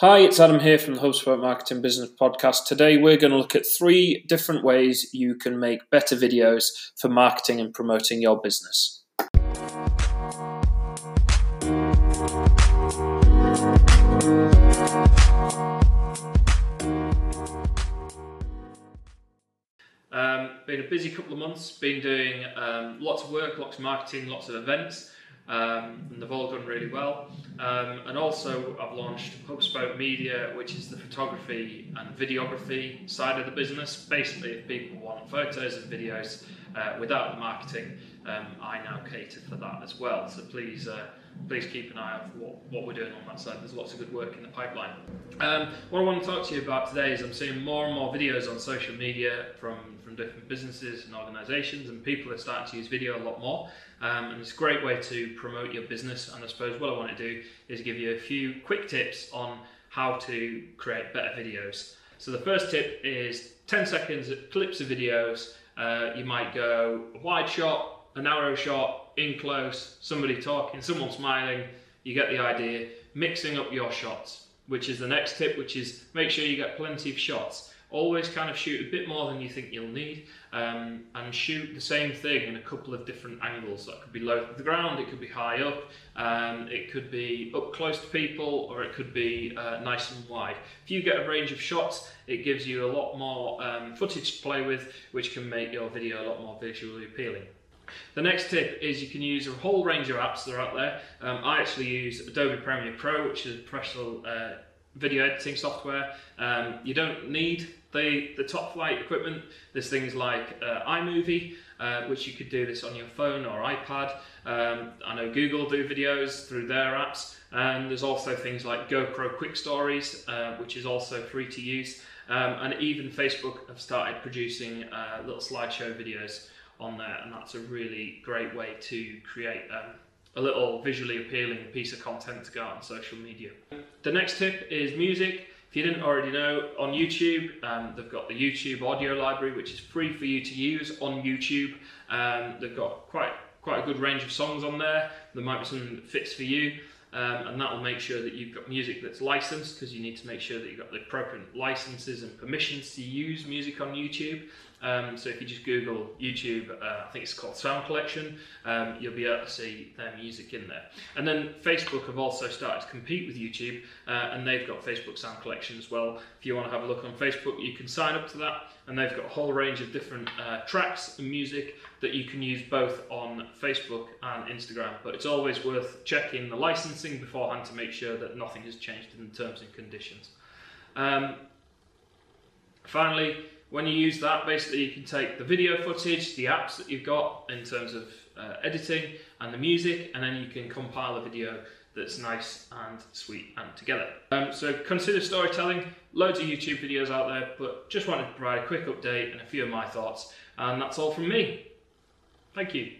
Hi, it's Adam here from the HubSpot Marketing Business Podcast. Today we're going to look at three different ways you can make better videos for marketing and promoting your business. Um, been a busy couple of months, been doing um, lots of work, lots of marketing, lots of events um, and they've all done really well. Um, and also, I've launched HubSpot Media, which is the photography and videography side of the business. Basically, if people want photos and videos uh, without the marketing, um, I now cater for that as well. So please, uh, please keep an eye out for what, what we're doing on that side. There's lots of good work in the pipeline. Um, what I want to talk to you about today is I'm seeing more and more videos on social media from, from different businesses and organisations, and people are starting to use video a lot more. Um, and it's a great way to promote your business. And I suppose what I want to do is give you a few quick tips on how to create better videos. So the first tip is 10 seconds clips of videos. Uh, you might go wide shot, a narrow shot, in close, somebody talking, someone smiling. You get the idea. Mixing up your shots, which is the next tip, which is make sure you get plenty of shots always kind of shoot a bit more than you think you'll need um, and shoot the same thing in a couple of different angles that could be low to the ground it could be high up um, it could be up close to people or it could be uh, nice and wide if you get a range of shots it gives you a lot more um, footage to play with which can make your video a lot more visually appealing the next tip is you can use a whole range of apps that are out there. Um, I actually use Adobe Premiere Pro, which is a professional uh, video editing software. Um, you don't need the, the top flight equipment. There's things like uh, iMovie, uh, which you could do this on your phone or iPad. Um, I know Google do videos through their apps. And there's also things like GoPro QuikStories, uh, which is also free to use. Um, and even Facebook have started producing uh, little slideshow videos on there, and that's a really great way to create um, a little visually appealing piece of content to go out on social media. The next tip is music. If you didn't already know, on YouTube, um, they've got the YouTube audio library, which is free for you to use on YouTube. Um, they've got quite quite a good range of songs on there. There might be something that fits for you. Um, and that will make sure that you've got music that's licensed because you need to make sure that you've got the appropriate licenses and permissions to use music on YouTube. Um, so if you just Google YouTube, uh, I think it's called Sound Collection, um, you'll be able to see their music in there. And then Facebook have also started to compete with YouTube, uh, and they've got Facebook Sound Collection as well. If you want to have a look on Facebook, you can sign up to that, and they've got a whole range of different uh, tracks and music that you can use both on Facebook and Instagram. But it's always worth checking the licensing beforehand to make sure that nothing has changed in the terms and conditions. Um, finally, when you use that, basically you can take the video footage, the apps that you've got in terms of uh, editing and the music, and then you can compile a video that's nice and sweet and together. Um, so consider storytelling, loads of YouTube videos out there, but just wanted to provide a quick update and a few of my thoughts, and that's all from me. Thank you.